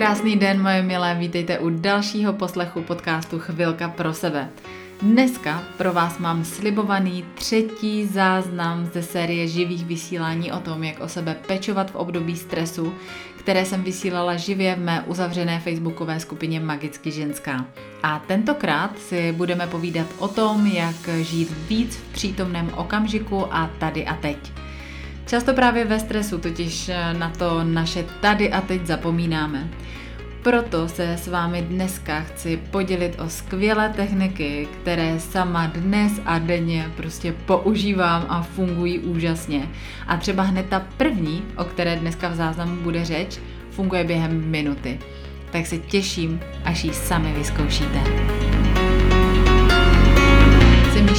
Krásný den, moje milé, vítejte u dalšího poslechu podcastu Chvilka pro sebe. Dneska pro vás mám slibovaný třetí záznam ze série živých vysílání o tom, jak o sebe pečovat v období stresu, které jsem vysílala živě v mé uzavřené facebookové skupině Magicky ženská. A tentokrát si budeme povídat o tom, jak žít víc v přítomném okamžiku a tady a teď. Často právě ve stresu totiž na to naše tady a teď zapomínáme. Proto se s vámi dneska chci podělit o skvělé techniky, které sama dnes a denně prostě používám a fungují úžasně. A třeba hned ta první, o které dneska v záznamu bude řeč, funguje během minuty. Tak se těším, až ji sami vyzkoušíte.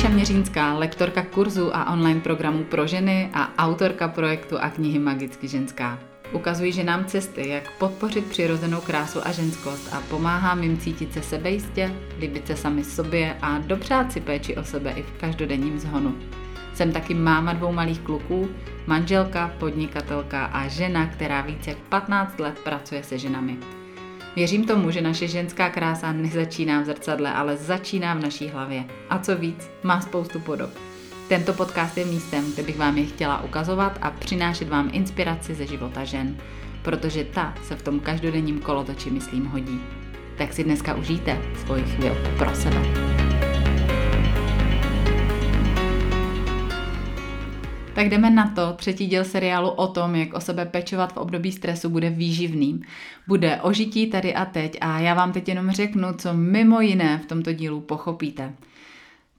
Míša Měřínská, lektorka kurzu a online programů pro ženy a autorka projektu a knihy Magicky ženská. Ukazuji ženám cesty, jak podpořit přirozenou krásu a ženskost a pomáhám jim cítit se sebejistě, líbit se sami sobě a dopřát si péči o sebe i v každodenním zhonu. Jsem taky máma dvou malých kluků, manželka, podnikatelka a žena, která více jak 15 let pracuje se ženami. Věřím tomu, že naše ženská krása nezačíná v zrcadle, ale začíná v naší hlavě. A co víc, má spoustu podob. Tento podcast je místem, kde bych vám je chtěla ukazovat a přinášet vám inspiraci ze života žen, protože ta se v tom každodenním kolotoči, myslím, hodí. Tak si dneska užijte svoji chvíli pro sebe. Tak jdeme na to. Třetí díl seriálu o tom, jak o sebe pečovat v období stresu, bude výživným. Bude o žití tady a teď a já vám teď jenom řeknu, co mimo jiné v tomto dílu pochopíte.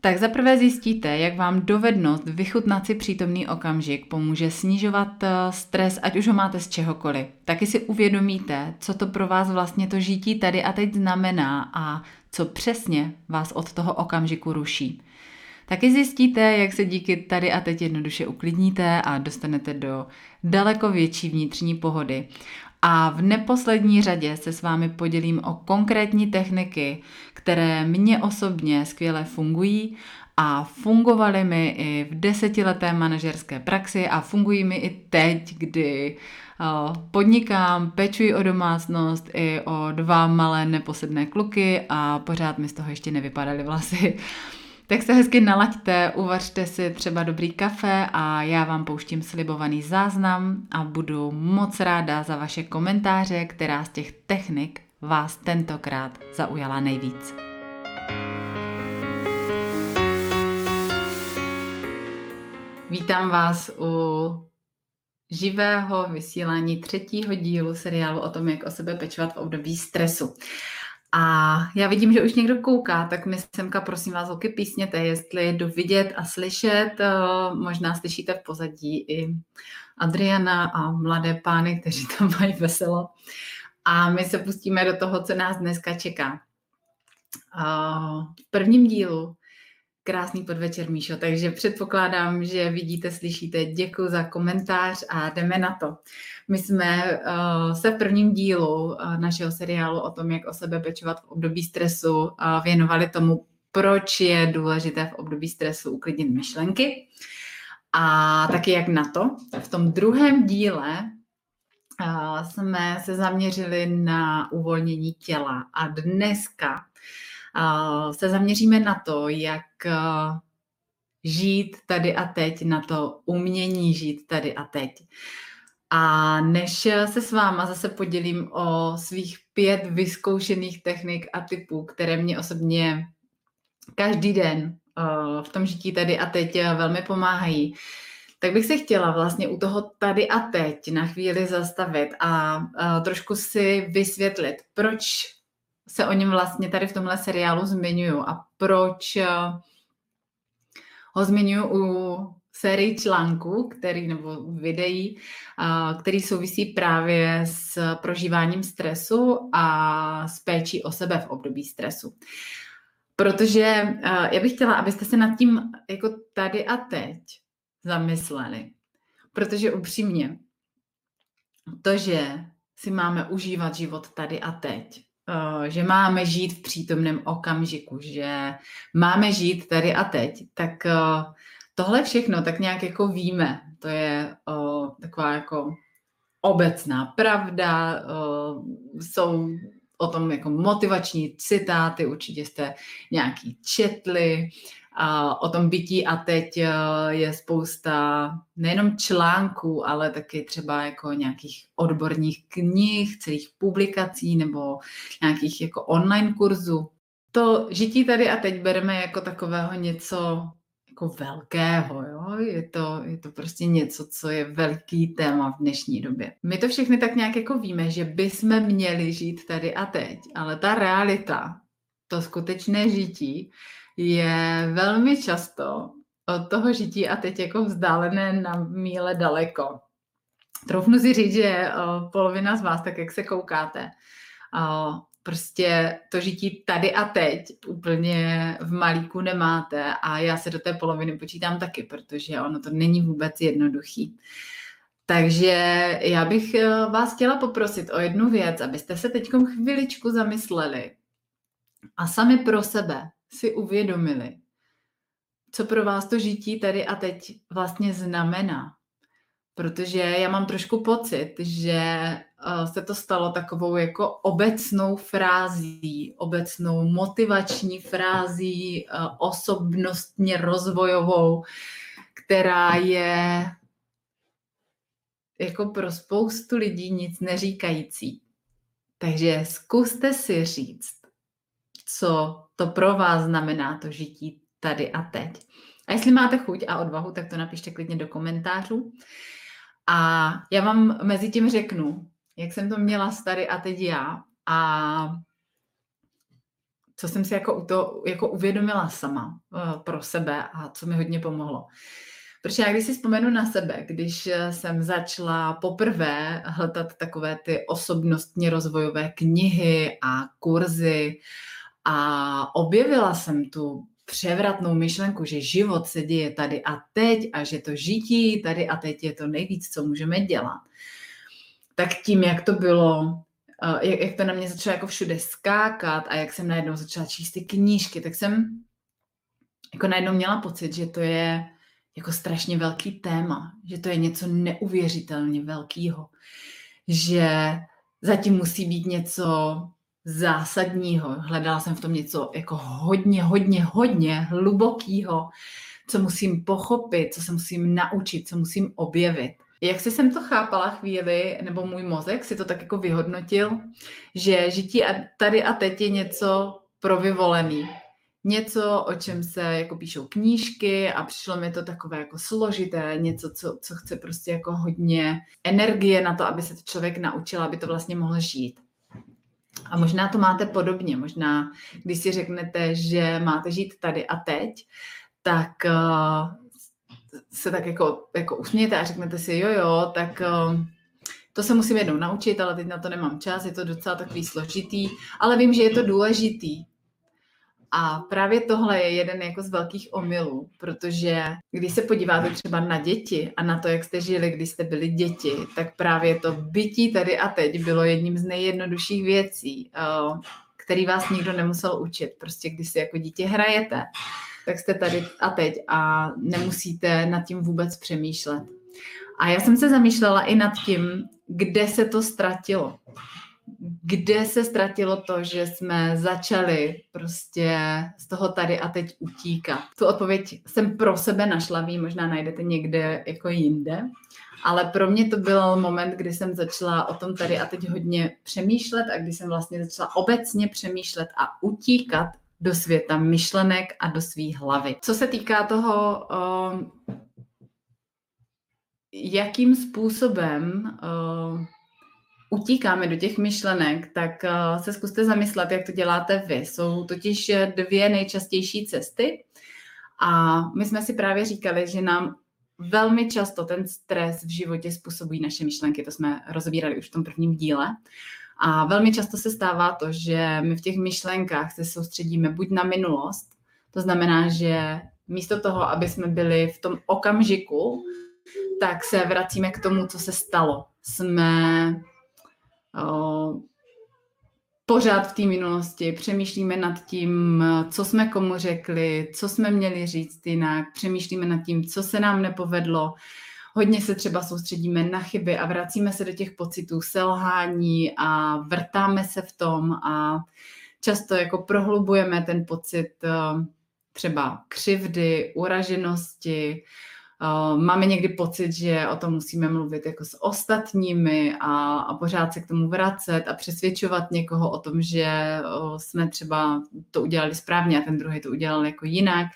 Tak zaprvé zjistíte, jak vám dovednost vychutnat si přítomný okamžik pomůže snižovat eh, stres, ať už ho máte z čehokoliv. Taky si uvědomíte, co to pro vás vlastně to žití tady a teď znamená a co přesně vás od toho okamžiku ruší. Taky zjistíte, jak se díky tady a teď jednoduše uklidníte a dostanete do daleko větší vnitřní pohody. A v neposlední řadě se s vámi podělím o konkrétní techniky, které mě osobně skvěle fungují a fungovaly mi i v desetileté manažerské praxi a fungují mi i teď, kdy podnikám, pečuji o domácnost i o dva malé neposedné kluky a pořád mi z toho ještě nevypadaly vlasy. Tak se hezky nalaďte, uvařte si třeba dobrý kafe a já vám pouštím slibovaný záznam a budu moc ráda za vaše komentáře, která z těch technik vás tentokrát zaujala nejvíc. Vítám vás u živého vysílání třetího dílu seriálu o tom, jak o sebe pečovat v období stresu. A já vidím, že už někdo kouká, tak mi semka, prosím vás, holky, písněte, jestli jdu vidět a slyšet. Eh, možná slyšíte v pozadí i Adriana a mladé pány, kteří tam mají veselo. A my se pustíme do toho, co nás dneska čeká. V prvním dílu Krásný podvečer, Míšo, takže předpokládám, že vidíte, slyšíte. Děkuji za komentář a jdeme na to. My jsme uh, se v prvním dílu uh, našeho seriálu o tom, jak o sebe pečovat v období stresu, uh, věnovali tomu, proč je důležité v období stresu uklidnit myšlenky a taky jak na to. V tom druhém díle uh, jsme se zaměřili na uvolnění těla a dneska se zaměříme na to, jak žít tady a teď, na to umění žít tady a teď. A než se s váma zase podělím o svých pět vyzkoušených technik a typů, které mě osobně každý den v tom žití tady a teď velmi pomáhají, tak bych se chtěla vlastně u toho tady a teď na chvíli zastavit a trošku si vysvětlit, proč se o něm vlastně tady v tomhle seriálu zmiňuju a proč eh, ho zmiňuji u sérii článků, který, nebo videí, který souvisí právě s prožíváním stresu a s péčí o sebe v období stresu. Protože já bych chtěla, abyste se nad tím jako tady a teď zamysleli. Protože upřímně, to, že si máme užívat život tady a teď, že máme žít v přítomném okamžiku, že máme žít tady a teď, tak tohle všechno tak nějak jako víme. To je uh, taková jako obecná pravda, jsou o tom jako motivační citáty, určitě jste nějaký četli, a o tom bytí a teď je spousta nejenom článků, ale taky třeba jako nějakých odborných knih, celých publikací nebo nějakých jako online kurzů. To žití tady a teď bereme jako takového něco jako velkého, jo? Je, to, je to prostě něco, co je velký téma v dnešní době. My to všechny tak nějak jako víme, že bychom měli žít tady a teď, ale ta realita, to skutečné žití, je velmi často od toho žití a teď jako vzdálené na míle daleko. Troufnu si říct, že polovina z vás, tak jak se koukáte, prostě to žití tady a teď úplně v malíku nemáte a já se do té poloviny počítám taky, protože ono to není vůbec jednoduchý. Takže já bych e, vás chtěla poprosit o jednu věc, abyste se teď chviličku zamysleli a sami pro sebe si uvědomili, co pro vás to žití tady a teď vlastně znamená. Protože já mám trošku pocit, že eh, se to stalo takovou jako obecnou frází, obecnou motivační frází, eh, osobnostně rozvojovou, která je jako pro spoustu lidí nic neříkající. Takže zkuste si říct, co to pro vás znamená to žití tady a teď. A jestli máte chuť a odvahu, tak to napište klidně do komentářů. A já vám mezi tím řeknu, jak jsem to měla tady a teď já a co jsem si jako, to, jako uvědomila sama uh, pro sebe a co mi hodně pomohlo. Protože já když si vzpomenu na sebe, když jsem začala poprvé hledat takové ty osobnostně rozvojové knihy a kurzy a objevila jsem tu převratnou myšlenku, že život se děje tady a teď a že to žití tady a teď je to nejvíc, co můžeme dělat. Tak tím, jak to bylo, eh, jak, jak to na mě začalo jako všude skákat a jak jsem najednou začala číst ty knížky, tak jsem jako najednou měla pocit, že to je jako strašně velký téma, že to je něco neuvěřitelně velkého, že zatím musí být něco zásadního. Hledala jsem v tom něco jako hodně, hodně, hodně hlubokého, co musím pochopit, co se musím naučit, co musím objevit. Jak si jsem to chápala chvíli, nebo můj mozek si to tak jako vyhodnotil, že žití tady a teď je něco pro vyvolený. Něco, o čem se jako píšou knížky a přišlo mi to takové jako složité, něco, co, co chce prostě jako hodně energie na to, aby se to člověk naučil, aby to vlastně mohl žít. A možná to máte podobně, možná když si řeknete, že máte žít tady a teď, tak uh, se tak jako, jako usmějete a řeknete si, jo, jo, tak uh, to se musím jednou naučit, ale teď na to nemám čas, je to docela takový složitý, ale vím, že je to důležitý. A právě tohle je jeden jako z velkých omylů, protože když se podíváte třeba na děti a na to, jak jste žili, když jste byli děti, tak právě to bytí tady a teď bylo jedním z nejjednodušších věcí, eh, který vás nikdo nemusel učit. Prostě když si jako dítě hrajete, tak jste tady a teď a nemusíte nad tím vůbec přemýšlet. A já jsem se zamýšlela i nad tím, kde se to ztratilo kde se ztratilo to, že jsme začali prostě z toho tady a teď utíkat. Tu odpověď jsem pro sebe našla, vy možná najdete někde jako jinde, ale pro mě to byl moment, kdy jsem začala o tom tady a teď hodně přemýšlet a kdy jsem vlastně začala obecně přemýšlet a utíkat do světa myšlenek a do své hlavy. Co se týká toho, um, jakým způsobem uh, utíkáme do těch myšlenek, tak eh, se zkuste zamyslet, jak to děláte vy. Jsou totiž dvě nejčastější cesty a my jsme si právě říkali, že nám velmi často ten stres v životě způsobují naše myšlenky, to jsme rozbírali už v tom prvním díle. A velmi často se stává to, že my v těch myšlenkách se soustředíme buď na minulost, to znamená, že místo toho, aby jsme byli v tom okamžiku, tak se vracíme k tomu, co se stalo. Jsme pořád v té minulosti, přemýšlíme nad tím, co jsme komu řekli, co jsme měli říct jinak, přemýšlíme nad tím, co se nám nepovedlo. Hodně se třeba soustředíme na chyby a vracíme se do těch pocitů selhání a vrtáme se v tom a často jako prohlubujeme ten pocit eh, třeba křivdy, uraženosti, eh, máme někdy pocit, že o tom musíme mluvit jako s ostatními a, a pořád se k tomu vracet a přesvědčovat někoho o tom, že eh, jsme třeba to udělali správně a ten druhý to udělal jako jinak.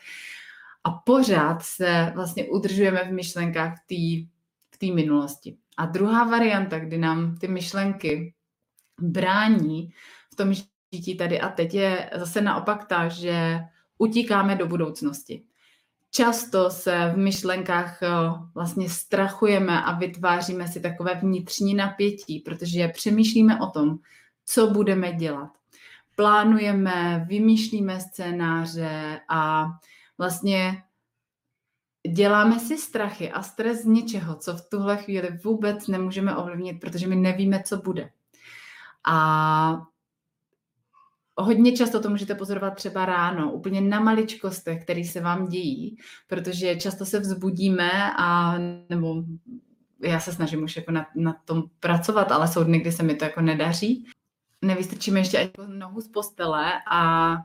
A pořád se vlastně udržujeme v myšlenkách v té v minulosti. A druhá varianta, kdy nám ty myšlenky brání v tom žití tady a teď, je zase naopak ta, že utíkáme do budoucnosti. Často se v myšlenkách eh, vlastně strachujeme a vytváříme si takové vnitřní napětí, protože přemýšlíme o tom, co budeme dělat. Plánujeme, vymýšlíme scénáře a vlastně děláme si strachy a stres z něčeho, co v tuhle chvíli vůbec nemůžeme ovlivnit, protože my nevíme, co bude. A hodně často to můžete pozorovat třeba ráno, úplně na maličkostech, které se vám dějí, protože často se vzbudíme a nebo já se snažím už jako na, na tom pracovat, ale jsou dny, kdy se mi to jako nedaří. Nevystrčíme ještě ani nohu z postele a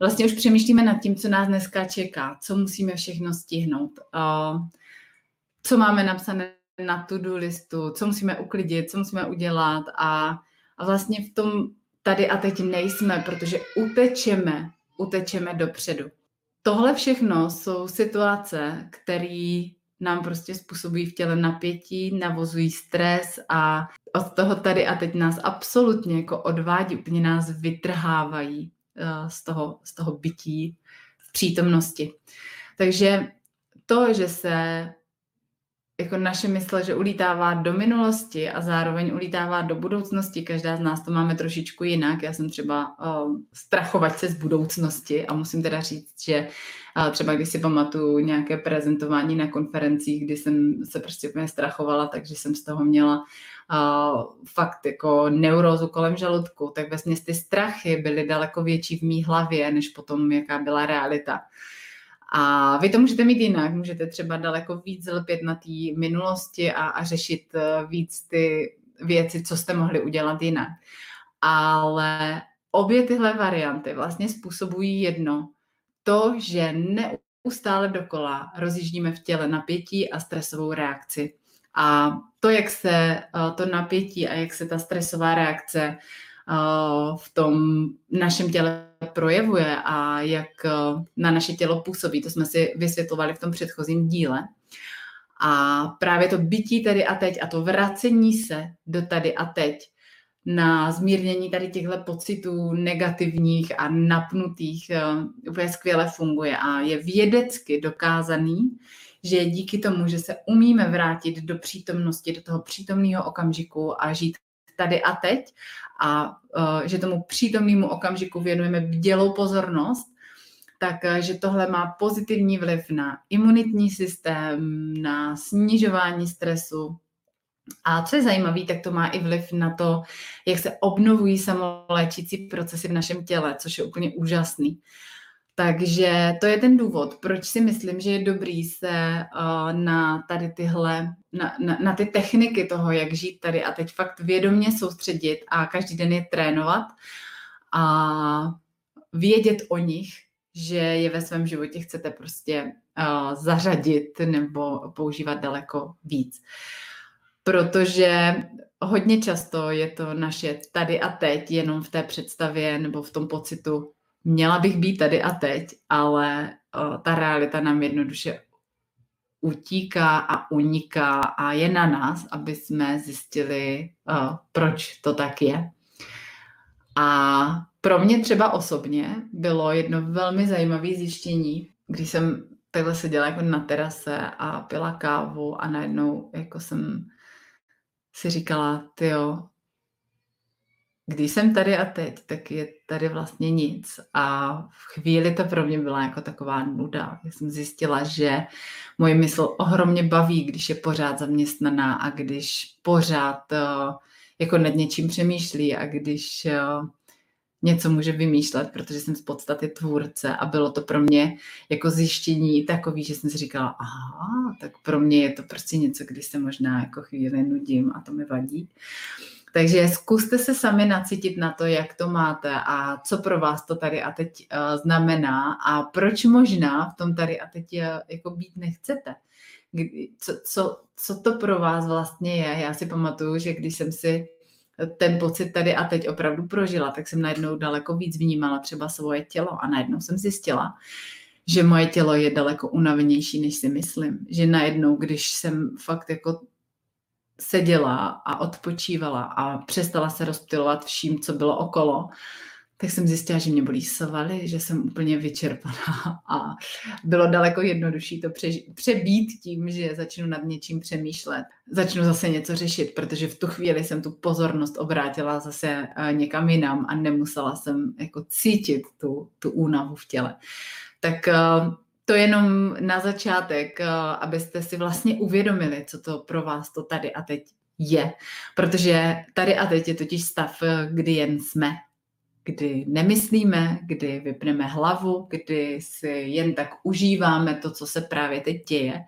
vlastně už přemýšlíme nad tím, co nás dneska čeká, co musíme všechno stihnout, co máme napsané na to-do listu, co musíme uklidit, co musíme udělat a, a vlastně v tom tady a teď nejsme, protože utečeme, utečeme dopředu. Tohle všechno jsou situace, které nám prostě způsobují v těle napětí, navozují stres a od toho tady a teď nás absolutně jako odvádí, úplně nás vytrhávají z toho, z toho bytí v přítomnosti. Takže to, že se jako naše mysl, že ulítává do minulosti a zároveň ulítává do budoucnosti. Každá z nás to máme trošičku jinak. Já jsem třeba uh, strachovat se z budoucnosti a musím teda říct, že uh, třeba když si pamatuju nějaké prezentování na konferencích, kdy jsem se prostě úplně strachovala, takže jsem z toho měla fakt jako neurózu kolem žaludku, tak vlastně ty strachy byly daleko větší v mý hlavě, než potom, jaká byla realita. A vy to můžete mít jinak, můžete třeba daleko víc lpět na té minulosti a, a řešit eh, víc ty věci, co jste mohli udělat jinak. Ale obě tyhle varianty vlastně způsobují jedno, to, že neustále dokola rozjíždíme v těle napětí a stresovou reakci. A to, jak se eh, to napětí a jak se ta stresová reakce v tom našem těle projevuje a jak na naše tělo působí. To jsme si vysvětlovali v tom předchozím díle. A právě to bytí tady a teď a to vracení se do tady a teď na zmírnění tady těchto pocitů negativních a napnutých úplně skvěle funguje a je vědecky dokázaný, že díky tomu, že se umíme vrátit do přítomnosti, do toho přítomného okamžiku a žít tady a teď a uh, že tomu přítomnému okamžiku věnujeme bdělou pozornost, tak uh, že tohle má pozitivní vliv na imunitní systém, na snižování stresu. A co je zajímavé, tak to má i vliv na to, jak se obnovují samoléčící procesy v našem těle, což je úplně úžasný. Takže to je ten důvod, proč si myslím, že je dobrý se uh, na tady tyhle, na, na, na ty techniky toho, jak žít tady a teď fakt vědomě soustředit a každý den je trénovat a vědět o nich, že je ve svém životě chcete prostě uh, zařadit nebo používat daleko víc. Protože hodně často je to naše tady a teď jenom v té představě nebo v tom pocitu měla bych být tady a teď, ale o, ta realita nám jednoduše utíká a uniká a je na nás, aby jsme zjistili, o, proč to tak je. A pro mě třeba osobně bylo jedno velmi zajímavé zjištění, když jsem takhle seděla jako na terase a pila kávu a najednou jako jsem si říkala, tyjo, když jsem tady a teď, tak je tady vlastně nic. A v chvíli to pro mě byla jako taková nuda. Já jsem zjistila, že moje mysl ohromně baví, když je pořád zaměstnaná a když pořád uh, jako nad něčím přemýšlí a když uh, něco může vymýšlet, protože jsem z podstaty tvůrce a bylo to pro mě jako zjištění takový, že jsem si říkala, aha, tak pro mě je to prostě něco, kdy se možná jako chvíli nudím a to mi vadí. Takže zkuste se sami nacítit na to, jak to máte a co pro vás to tady a teď uh, znamená a proč možná v tom tady a teď uh, jako být nechcete. Co, co, co to pro vás vlastně je? Já si pamatuju, že když jsem si ten pocit tady a teď opravdu prožila, tak jsem najednou daleko víc vnímala třeba svoje tělo a najednou jsem zjistila, že moje tělo je daleko unavenější, než si myslím. Že najednou, když jsem fakt jako seděla a odpočívala a přestala se rozptilovat vším, co bylo okolo, tak jsem zjistila, že mě bolí svaly, že jsem úplně vyčerpaná a bylo daleko jednodušší to přeži- přebít tím, že začnu nad něčím přemýšlet. Začnu zase něco řešit, protože v tu chvíli jsem tu pozornost obrátila zase eh, někam jinam a nemusela jsem jako cítit tu, tu únavu v těle. Tak eh, to jenom na začátek, eh, abyste si vlastně uvědomili, co to pro vás to tady a teď je. Protože tady a teď je totiž stav, kdy jen jsme kdy nemyslíme, kdy vypneme hlavu, kdy si jen tak užíváme to, co se právě teď děje.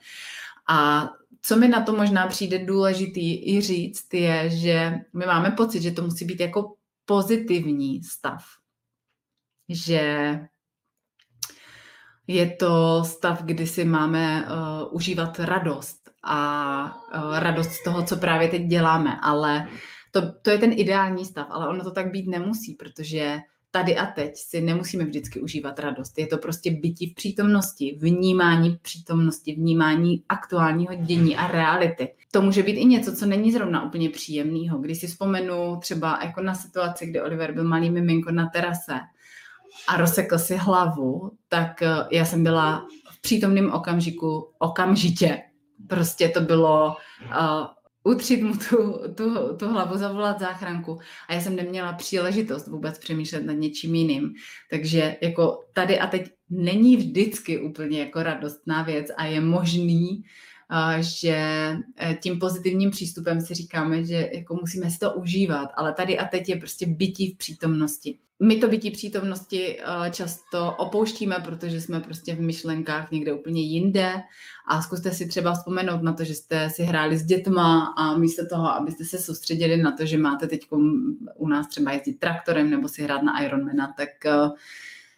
A co mi na to možná přijde důležitý i říct, je, že my máme pocit, že to musí být jako pozitivní stav. Že je to stav, kdy si máme uh, užívat radost a uh, radost z toho, co právě teď děláme, ale to, to je ten ideální stav, ale ono to tak být nemusí, protože tady a teď si nemusíme vždycky užívat radost. Je to prostě bytí v přítomnosti, vnímání přítomnosti, vnímání aktuálního dění a reality. To může být i něco, co není zrovna úplně příjemného. Když si vzpomenu třeba jako na situaci, kdy Oliver byl malý miminko na terase a rozsekl si hlavu, tak eh, já jsem byla v přítomném okamžiku okamžitě. Prostě to bylo uh, utřít mu tu, tu, tu hlavu, zavolat záchranku. A já jsem neměla příležitost vůbec přemýšlet nad něčím jiným. Takže jako tady a teď není vždycky úplně jako radostná věc a je možný, že e, tím pozitivním přístupem si říkáme, že jako musíme si to užívat, ale tady a teď je prostě bytí v přítomnosti. My to bytí přítomnosti e, často opouštíme, protože jsme prostě v myšlenkách někde úplně jinde a zkuste si třeba vzpomenout na to, že jste si hráli s dětma a místo toho, abyste se soustředili na to, že máte teď u nás třeba jezdit traktorem nebo si hrát na Ironmana, tak e,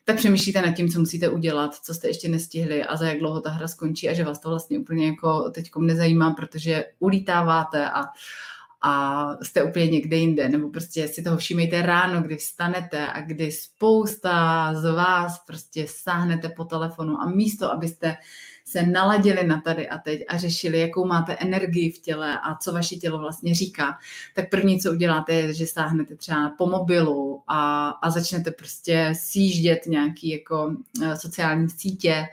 tak přemýšlíte nad tím, co musíte udělat, co jste ještě nestihli a za jak dlouho ta hra skončí a že vás to vlastně úplně jako teď nezajímá, protože ulítáváte a, a jste úplně někde jinde, nebo prostě si toho všímejte ráno, kdy vstanete a kdy spousta z vás prostě sáhnete po telefonu a místo, abyste se naladili na tady a teď a řešili, jakou máte energii v těle a co vaše tělo vlastně říká, tak první, co uděláte, je, že sáhnete třeba po mobilu a, a začnete prostě sjíždět nějaký jako eh, sociální sítě,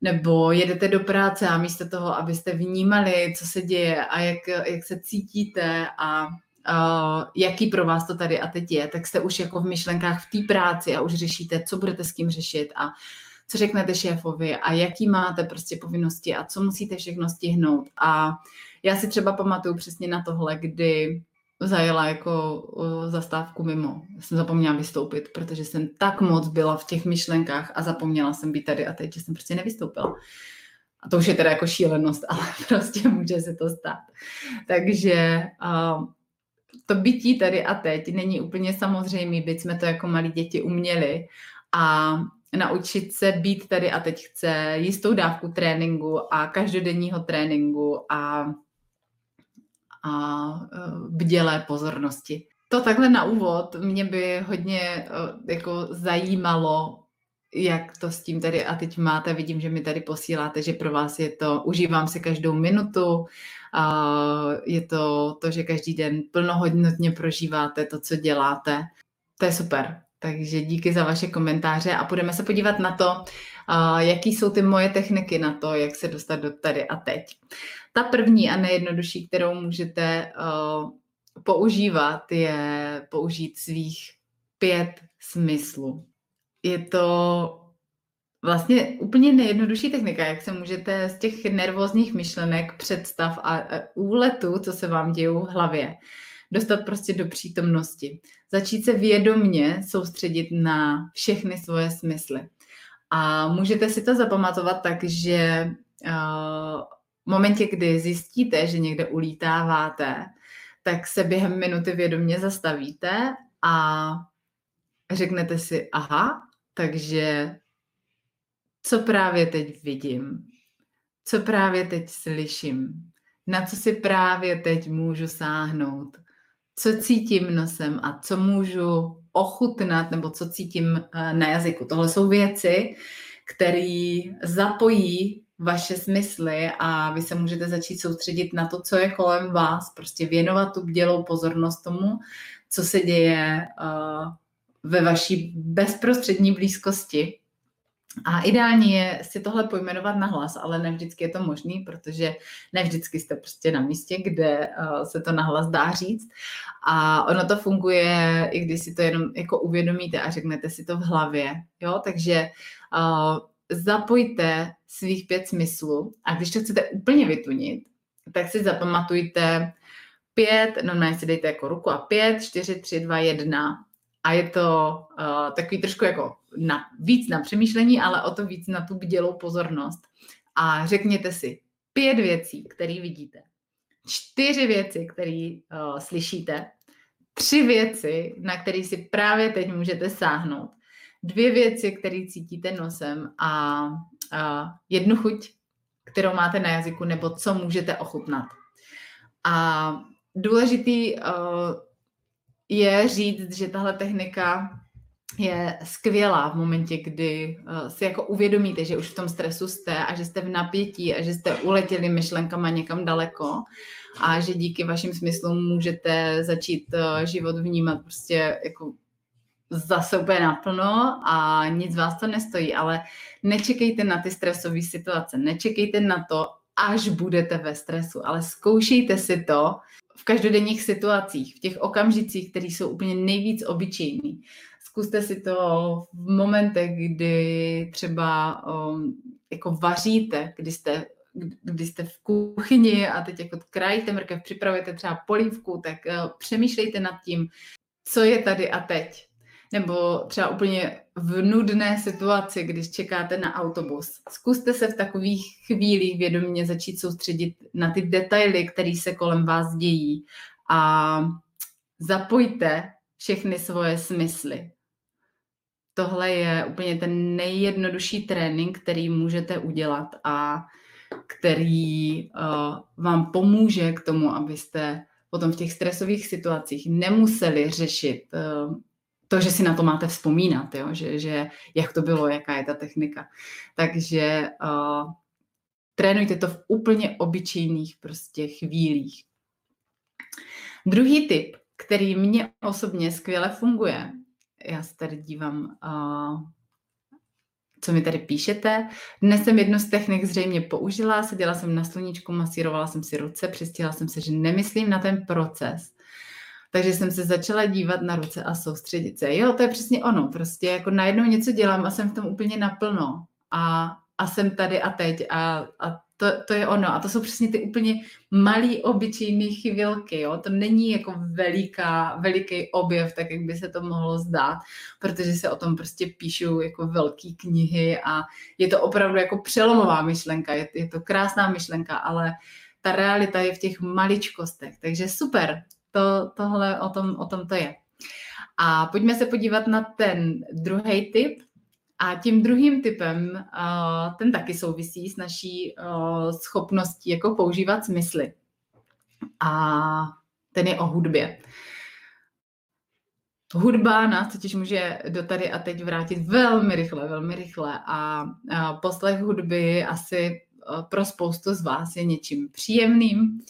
nebo jedete do práce a místo toho, abyste vnímali, co se děje a jak, jak se cítíte a uh, jaký pro vás to tady a teď je, tak jste už jako v myšlenkách v té práci a už řešíte, co budete s kým řešit a co řeknete šéfovi a jaký máte prostě povinnosti a co musíte všechno stihnout. A já si třeba pamatuju přesně na tohle, kdy zajela jako zastávku mimo. Já jsem zapomněla vystoupit, protože jsem tak moc byla v těch myšlenkách a zapomněla jsem být tady a teď, jsem prostě nevystoupila. A to už je teda jako šílenost, ale prostě může se to stát. Takže uh, to bytí tady a teď není úplně samozřejmé, byť jsme to jako malí děti uměli a naučit se být tady a teď chce jistou dávku tréninku a každodenního tréninku a, a e, bdělé pozornosti. To takhle na úvod mě by hodně e, jako zajímalo, jak to s tím tady a teď máte. Vidím, že mi tady posíláte, že pro vás je to, užívám si každou minutu, je to to, že každý den plnohodnotně prožíváte to, co děláte. To je super. Takže díky za vaše komentáře a budeme se podívat na to, jaký jsou ty moje techniky na to, jak se dostat do tady a teď. Ta první a nejjednodušší, kterou můžete používat, je použít svých pět smyslů. Je to vlastně úplně nejjednodušší technika, jak se můžete z těch nervózních myšlenek, představ a úletů, co se vám dějou v hlavě, dostat prostě do přítomnosti. Začít se vědomně soustředit na všechny svoje smysly. A můžete si to zapamatovat tak, že uh, v momentě, kdy zjistíte, že někde ulítáváte, tak se během minuty vědomě zastavíte a řeknete si, aha, takže co právě teď vidím, co právě teď slyším, na co si právě teď můžu sáhnout, co cítím nosem a co můžu ochutnat nebo co cítím eh, na jazyku. Tohle jsou věci, které zapojí vaše smysly a vy se můžete začít soustředit na to, co je kolem vás, prostě věnovat tu bdělou pozornost tomu, co se děje uh, ve vaší bezprostřední blízkosti. A ideální je si tohle pojmenovat na hlas, ale ne vždycky je to možný, protože ne vždycky jste prostě na místě, kde uh, se to na hlas dá říct. A ono to funguje, i když si to jenom jako uvědomíte a řeknete si to v hlavě. Jo? Takže uh, zapojte svých pět smyslů a když to chcete úplně vytunit, tak si zapamatujte pět, normálně si dejte jako ruku a pět, čtyři, tři, dva, jedna a je to uh, takový trošku jako na, víc na přemýšlení, ale o to víc na tu bdělou pozornost. A řekněte si pět věcí, které vidíte, čtyři věci, které uh, slyšíte, tři věci, na které si právě teď můžete sáhnout, dvě věci, které cítíte nosem a, a jednu chuť, kterou máte na jazyku, nebo co můžete ochutnat. A důležitý uh, je říct, že tahle technika je skvělá v momentě, kdy uh, si jako uvědomíte, že už v tom stresu jste a že jste v napětí a že jste uletěli myšlenkama někam daleko a že díky vašim smyslům můžete začít uh, život vnímat prostě jako zase úplně naplno a nic vás to nestojí, ale nečekejte na ty stresové situace, nečekejte na to, až budete ve stresu, ale zkoušejte si to v každodenních situacích, v těch okamžicích, které jsou úplně nejvíc obyčejný. Zkuste si to v momentech, kdy třeba um, jako vaříte, kdy jste, kdy jste v kuchyni a teď jako krajíte mrkev, připravujete třeba polívku, tak uh, přemýšlejte nad tím, co je tady a teď nebo třeba úplně v nudné situaci, když čekáte na autobus. Zkuste se v takových chvílích vědomě začít soustředit na ty detaily, které se kolem vás dějí a zapojte všechny svoje smysly. Tohle je úplně ten nejjednodušší trénink, který můžete udělat a který uh, vám pomůže k tomu, abyste potom v těch stresových situacích nemuseli řešit uh, to, že si na to máte vzpomínat, jo? Že, že jak to bylo, jaká je ta technika. Takže uh, trénujte to v úplně obyčejných prostě chvílích. Druhý tip, který mě osobně skvěle funguje, já se tady dívám, uh, co mi tady píšete. Dnes jsem jednu z technik zřejmě použila, seděla jsem na sluníčku, masírovala jsem si ruce, přistihla jsem se, že nemyslím na ten proces, takže jsem se začala dívat na ruce a soustředit se. Jo, to je přesně ono. Prostě jako najednou něco dělám a jsem v tom úplně naplno. A, a jsem tady a teď. A, a to, to je ono. A to jsou přesně ty úplně malý, obyčejný chvilky. Jo? To není jako veliká, veliký objev, tak jak by se to mohlo zdát, protože se o tom prostě píšou jako velké knihy a je to opravdu jako přelomová myšlenka. Je, je to krásná myšlenka, ale ta realita je v těch maličkostech. Takže super, to, tohle o tom, o tom to je. A pojďme se podívat na ten druhý typ. A tím druhým typem, ten taky souvisí s naší schopností jako používat smysly. A ten je o hudbě. Hudba nás totiž může do tady a teď vrátit velmi rychle, velmi rychle a poslech hudby asi pro spoustu z vás je něčím příjemným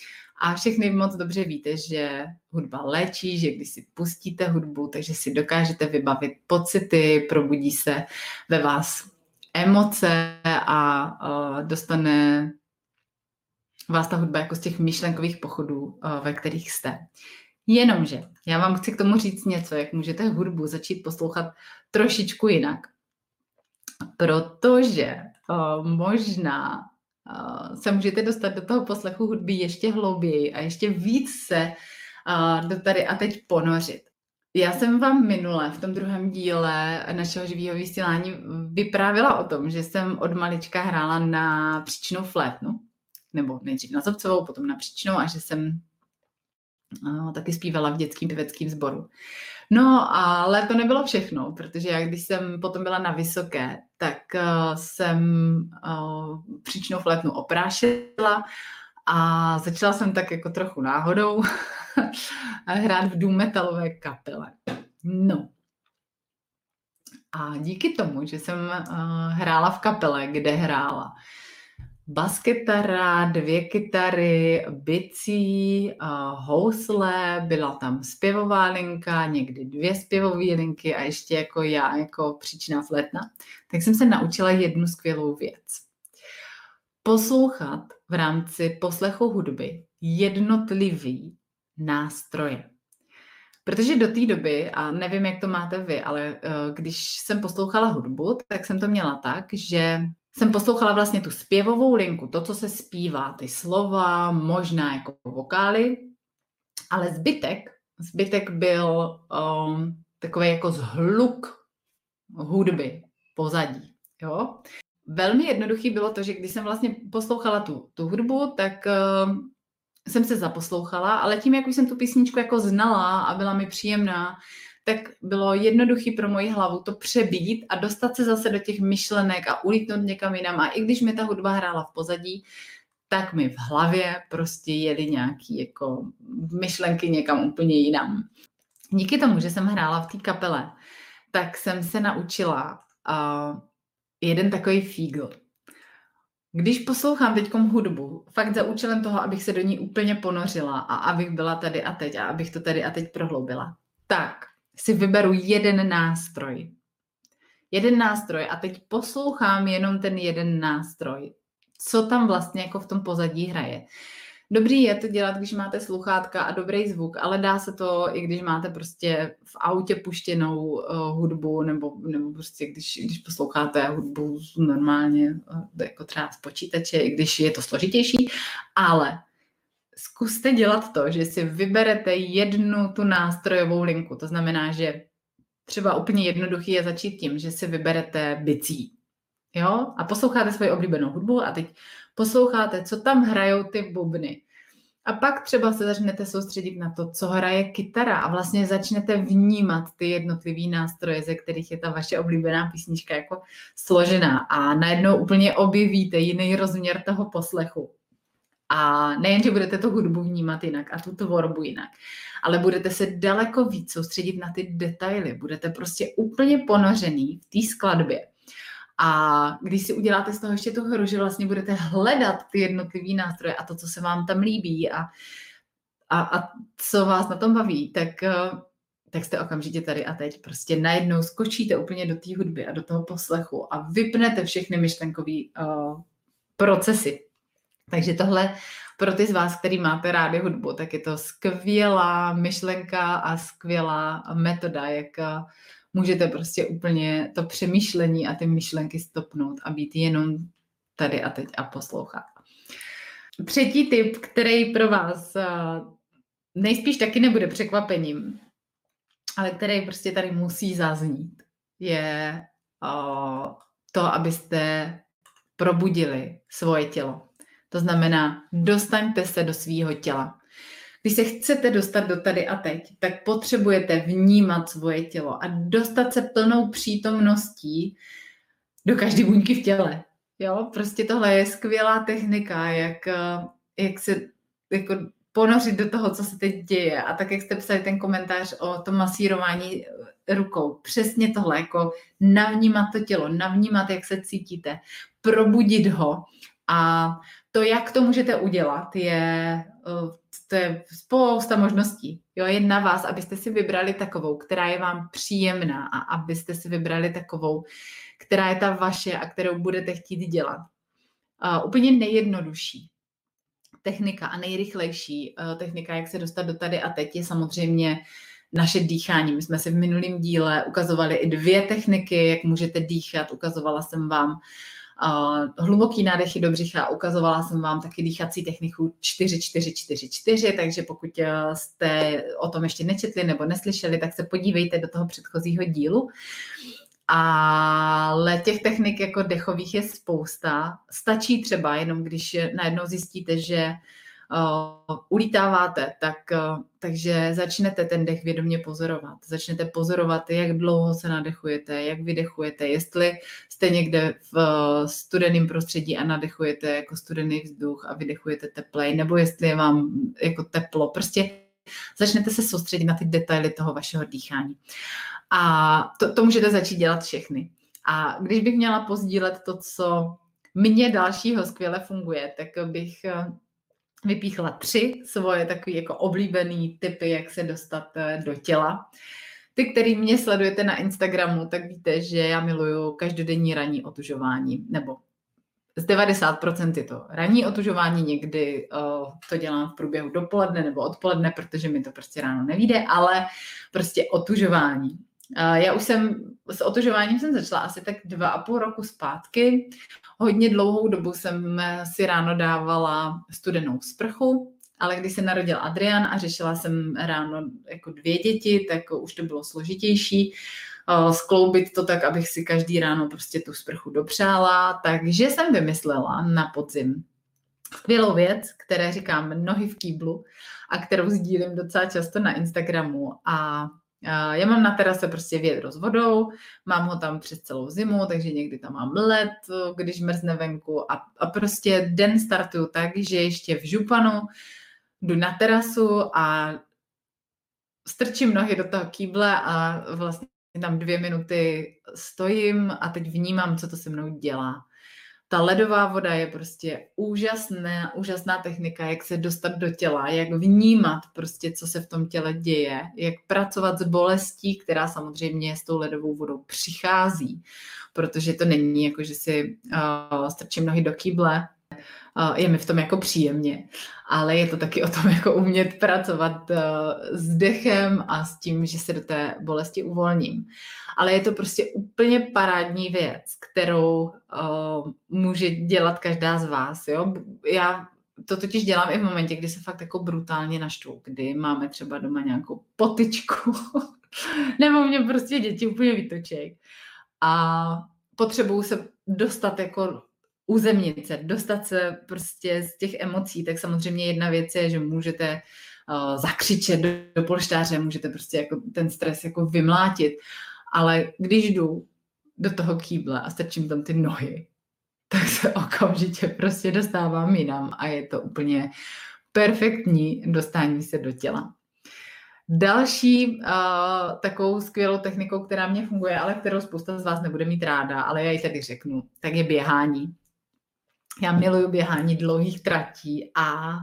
a všechny moc dobře víte, že hudba léčí, že když si pustíte hudbu, takže si dokážete vybavit pocity, probudí se ve vás emoce a uh, dostane vás ta hudba jako z těch myšlenkových pochodů, uh, ve kterých jste. Jenomže já vám chci k tomu říct něco, jak můžete hudbu začít poslouchat trošičku jinak. Protože uh, možná se můžete dostat do toho poslechu hudby ještě hlouběji a ještě víc se uh, do tady a teď ponořit. Já jsem vám minule v tom druhém díle našeho živého vysílání vyprávila o tom, že jsem od malička hrála na příčnou flétnu, nebo nejdřív na zobcovou, potom na příčnou a že jsem uh, taky zpívala v dětském pěveckém sboru. No, ale to nebylo všechno, protože já když jsem potom byla na vysoké, tak uh, jsem uh, příčnou flétnu oprášila a začala jsem tak jako trochu náhodou hrát v dům metalové kapele. No. A díky tomu, že jsem uh, hrála v kapele, kde hrála baskytara, dvě kytary, bicí, housle, byla tam zpěvová linka, někdy dvě zpěvové linky a ještě jako já, jako příčina flétna, tak jsem se naučila jednu skvělou věc. Poslouchat v rámci poslechu hudby jednotlivý nástroje. Protože do té doby, a nevím, jak to máte vy, ale uh, když jsem poslouchala hudbu, tak jsem to měla tak, že jsem poslouchala vlastně tu zpěvovou linku, to, co se zpívá, ty slova, možná jako vokály, ale zbytek, zbytek byl um, takový jako zhluk hudby, pozadí. Jo? Velmi jednoduchý bylo to, že když jsem vlastně poslouchala tu, tu hudbu, tak uh, jsem se zaposlouchala, ale tím, jak už jsem tu písničku jako znala a byla mi příjemná, tak bylo jednoduchý pro moji hlavu to přebít a dostat se zase do těch myšlenek a ulítnout někam jinam. A i když mi ta hudba hrála v pozadí, tak mi v hlavě prostě jeli nějaký jako myšlenky někam úplně jinam. Díky tomu, že jsem hrála v té kapele, tak jsem se naučila uh, jeden takový fígl. Když poslouchám teď hudbu, fakt za účelem toho, abych se do ní úplně ponořila a abych byla tady a teď a abych to tady a teď prohloubila, tak si vyberu jeden nástroj. Jeden nástroj a teď poslouchám jenom ten jeden nástroj. Co tam vlastně jako v tom pozadí hraje. Dobrý je to dělat, když máte sluchátka a dobrý zvuk, ale dá se to i když máte prostě v autě puštěnou uh, hudbu nebo, nebo prostě když, když posloucháte hudbu normálně, uh, jako třeba z počítače, i když je to složitější, ale zkuste dělat to, že si vyberete jednu tu nástrojovou linku. To znamená, že třeba úplně jednoduchý je začít tím, že si vyberete bicí. Jo? A posloucháte svoji oblíbenou hudbu a teď posloucháte, co tam hrajou ty bubny. A pak třeba se začnete soustředit na to, co hraje kytara a vlastně začnete vnímat ty jednotlivý nástroje, ze kterých je ta vaše oblíbená písnička jako složená a najednou úplně objevíte jiný rozměr toho poslechu. A nejen, že budete tu hudbu vnímat jinak a tu tvorbu jinak, ale budete se daleko víc soustředit na ty detaily. Budete prostě úplně ponořený v té skladbě. A když si uděláte z toho ještě tu hru, že vlastně budete hledat ty jednotlivé nástroje a to, co se vám tam líbí a, a, a co vás na tom baví, tak, eh, tak jste okamžitě tady a teď. Prostě najednou skočíte úplně do té hudby a do toho poslechu a vypnete všechny myšlenkové uh, procesy. Takže tohle pro ty z vás, který máte rádi hudbu, tak je to skvělá myšlenka a skvělá metoda, jak eh, můžete prostě úplně to přemýšlení a ty myšlenky stopnout a být jenom tady a teď a poslouchat. Třetí tip, který pro vás eh, nejspíš taky nebude překvapením, ale který prostě tady musí zaznít, je eh, to, abyste probudili svoje tělo. To znamená, dostaňte se do svého těla. Když se chcete dostat do tady a teď, tak potřebujete vnímat svoje tělo a dostat se plnou přítomností do každé buňky v těle. Jo, prostě tohle je skvělá technika, jak, eh, jak se jako ponořit do toho, co se teď děje. A tak, jak jste psali ten komentář o tom masírování eh, rukou, přesně tohle, jako navnímat to tělo, navnímat, jak se cítíte, probudit ho a to, jak to můžete udělat, je, eh, to je spousta možností. Jo, je na vás, abyste si vybrali takovou, která je vám příjemná a abyste si vybrali takovou, která je ta vaše a kterou budete chtít dělat. Uh, úplně nejjednodušší technika a nejrychlejší uh, technika, jak se dostat do tady a teď, je samozřejmě naše dýchání. My jsme si v minulém díle ukazovali i dvě techniky, jak můžete dýchat. Ukazovala jsem vám uh, hluboký nádechy do břicha. Ukazovala jsem vám taky dýchací techniku 4-4-4-4, takže pokud jste o tom ještě nečetli nebo neslyšeli, tak se podívejte do toho předchozího dílu. Ale těch technik jako dechových je spousta. Stačí třeba jenom, když najednou zjistíte, že uh, ulítáváte, tak, uh, takže začnete ten dech vědomě pozorovat. Začnete pozorovat, jak dlouho se nadechujete, jak vydechujete, jestli jste někde v uh, studeném prostředí a nadechujete jako studený vzduch a vydechujete teplej, nebo jestli je vám jako teplo. Prostě začnete se soustředit na ty detaily toho vašeho dýchání. A to, to můžete začít dělat všechny. A když bych měla pozdílet to, co mně dalšího skvěle funguje, tak bych vypíchla tři svoje takové jako oblíbené typy, jak se dostat eh, do těla. Ty, který mě sledujete na Instagramu, tak víte, že já miluju každodenní ranní otužování, nebo z 90% je to ranní otužování, někdy uh, to dělám v průběhu dopoledne nebo odpoledne, protože mi to prostě ráno nevíde, ale prostě otužování. Já už jsem s otužováním jsem začala asi tak dva a půl roku zpátky. Hodně dlouhou dobu jsem si ráno dávala studenou sprchu, ale když se narodil Adrian a řešila jsem ráno jako dvě děti, tak už to bylo složitější skloubit to tak, abych si každý ráno prostě tu sprchu dopřála. Takže jsem vymyslela na podzim skvělou věc, které říkám nohy v kýblu a kterou sdílím docela často na Instagramu a já mám na terase prostě vědro s vodou, mám ho tam přes celou zimu, takže někdy tam mám led, když mrzne venku a, a prostě den startuju tak, že ještě v županu jdu na terasu a strčím nohy do toho kýble a vlastně tam dvě minuty stojím a teď vnímám, co to se mnou dělá ta ledová voda je prostě úžasná, úžasná technika, jak se dostat do těla, jak vnímat prostě, co se v tom těle děje, jak pracovat s bolestí, která samozřejmě s tou ledovou vodou přichází, protože to není jako, že si uh, strčím nohy do kýble, je mi v tom jako příjemně, ale je to taky o tom jako umět pracovat uh, s dechem a s tím, že se do té bolesti uvolním ale je to prostě úplně parádní věc, kterou uh, může dělat každá z vás. Jo? Já to totiž dělám i v momentě, kdy se fakt jako brutálně naštvu, kdy máme třeba doma nějakou potičku, nebo mě prostě děti úplně vytočej. A potřebuju se dostat jako uzemnit se, dostat se prostě z těch emocí, tak samozřejmě jedna věc je, že můžete uh, zakřičet do, do polštáře, můžete prostě jako ten stres jako vymlátit, ale když jdu do toho kýble a strčím tam ty nohy, tak se okamžitě prostě dostávám jinam a je to úplně perfektní dostání se do těla. Další uh, takovou skvělou technikou, která mě funguje, ale kterou spousta z vás nebude mít ráda, ale já ji tady řeknu, tak je běhání. Já miluju běhání dlouhých tratí a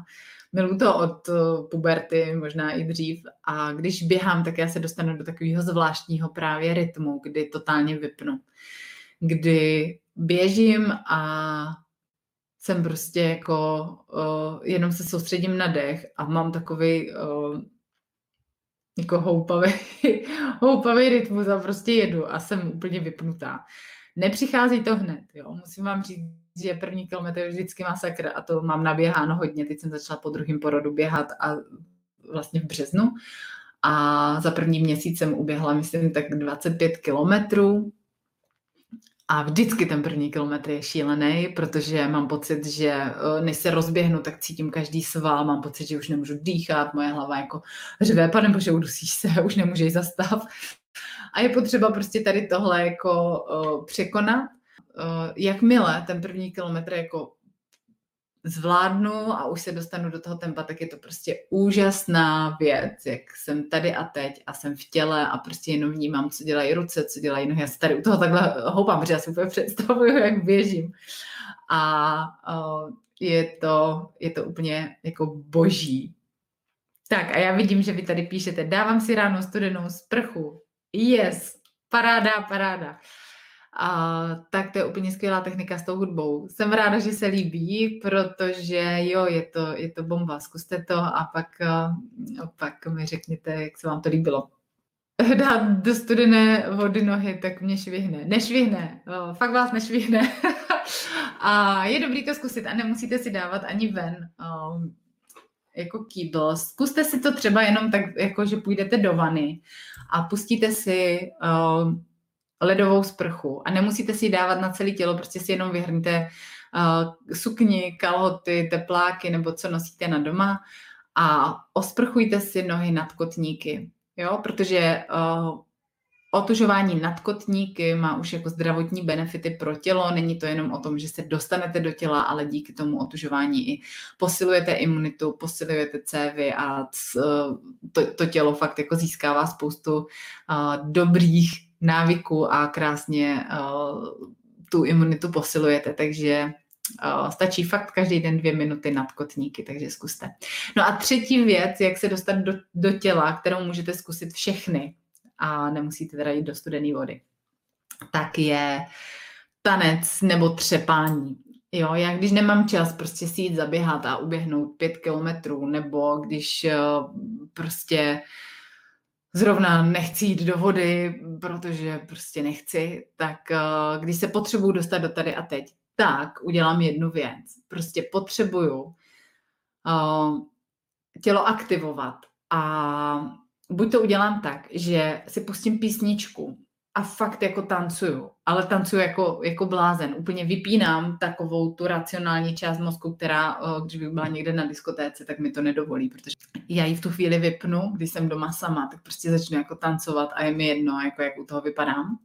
miluji to od eh, puberty, možná i dřív. A když běhám, tak já se dostanu do takového zvláštního právě rytmu, kdy totálně vypnu. Kdy běžím a jsem prostě jako, uh, jenom se soustředím na dech a mám takový uh, jako houpavý, houpavý rytmus a prostě jedu a jsem úplně vypnutá. Nepřichází to hned, jo. Musím vám říct, že první kilometr je vždycky masakr a to mám naběháno hodně. Teď jsem začala po druhém porodu běhat a vlastně v březnu. A za první měsíc jsem uběhla, myslím, tak 25 kilometrů. A vždycky ten první kilometr je šílený, protože mám pocit, že eh, než se rozběhnu, tak cítím každý sval, mám pocit, že už nemůžu dýchat, moje hlava jako řve, pane bože, udusíš se, už nemůžeš zastav. A je potřeba prostě tady tohle jako uh, překonat jakmile ten první kilometr jako zvládnu a už se dostanu do toho tempa, tak je to prostě úžasná věc, jak jsem tady a teď a jsem v těle a prostě jenom vnímám, co dělají ruce, co dělají nohy. Já se tady u toho takhle houpám, protože já si úplně představuju, jak běžím. A uh, je, to, je to úplně jako boží. Tak a já vidím, že vy tady píšete, dávám si ráno studenou sprchu. Yes, paráda, paráda. A, tak to je úplně skvělá technika s tou hudbou. Jsem ráda, že se líbí, protože jo, je to, je to bomba. Zkuste to a pak, a pak mi řekněte, jak se vám to líbilo. Dát do studené vody nohy, tak mě švihne. Nešvihne, o, fakt vás nešvihne. a je dobrý to zkusit a nemusíte si dávat ani ven um, jako kýbl. Zkuste si to třeba jenom tak, jako že půjdete do vany a pustíte si um, ledovou sprchu a nemusíte si ji dávat na celé tělo, prostě si jenom vyhrňte uh, sukni, kalhoty, tepláky nebo co nosíte na doma a osprchujte si nohy nad kotníky, jo, protože uh, Otužování nad kotníky má už jako zdravotní benefity pro tělo. Není to jenom o tom, že se dostanete do těla, ale díky tomu otužování i posilujete imunitu, posilujete cévy a to, to tělo fakt jako získává spoustu uh, dobrých návyků a krásně uh, tu imunitu posilujete. Takže Uh, stačí fakt každý den dvě minuty nad kotníky, takže zkuste. No a třetí věc, jak se dostat do, do těla, kterou můžete zkusit všechny, a nemusíte teda jít do studené vody, tak je tanec nebo třepání. Jo, já když nemám čas prostě si jít zaběhat a uběhnout pět kilometrů, nebo když uh, prostě zrovna nechci jít do vody, protože prostě nechci, tak uh, když se potřebuju dostat do tady a teď, tak udělám jednu věc. Prostě potřebuju uh, tělo aktivovat a buď to udělám tak, že si pustím písničku a fakt jako tancuju, ale tancuju jako, jako blázen. Úplně vypínám takovou tu racionální část mozku, která, když bych byla někde na diskotéce, tak mi to nedovolí, protože já ji v tu chvíli vypnu, když jsem doma sama, tak prostě začnu jako tancovat a je mi jedno, jako jak u toho vypadám.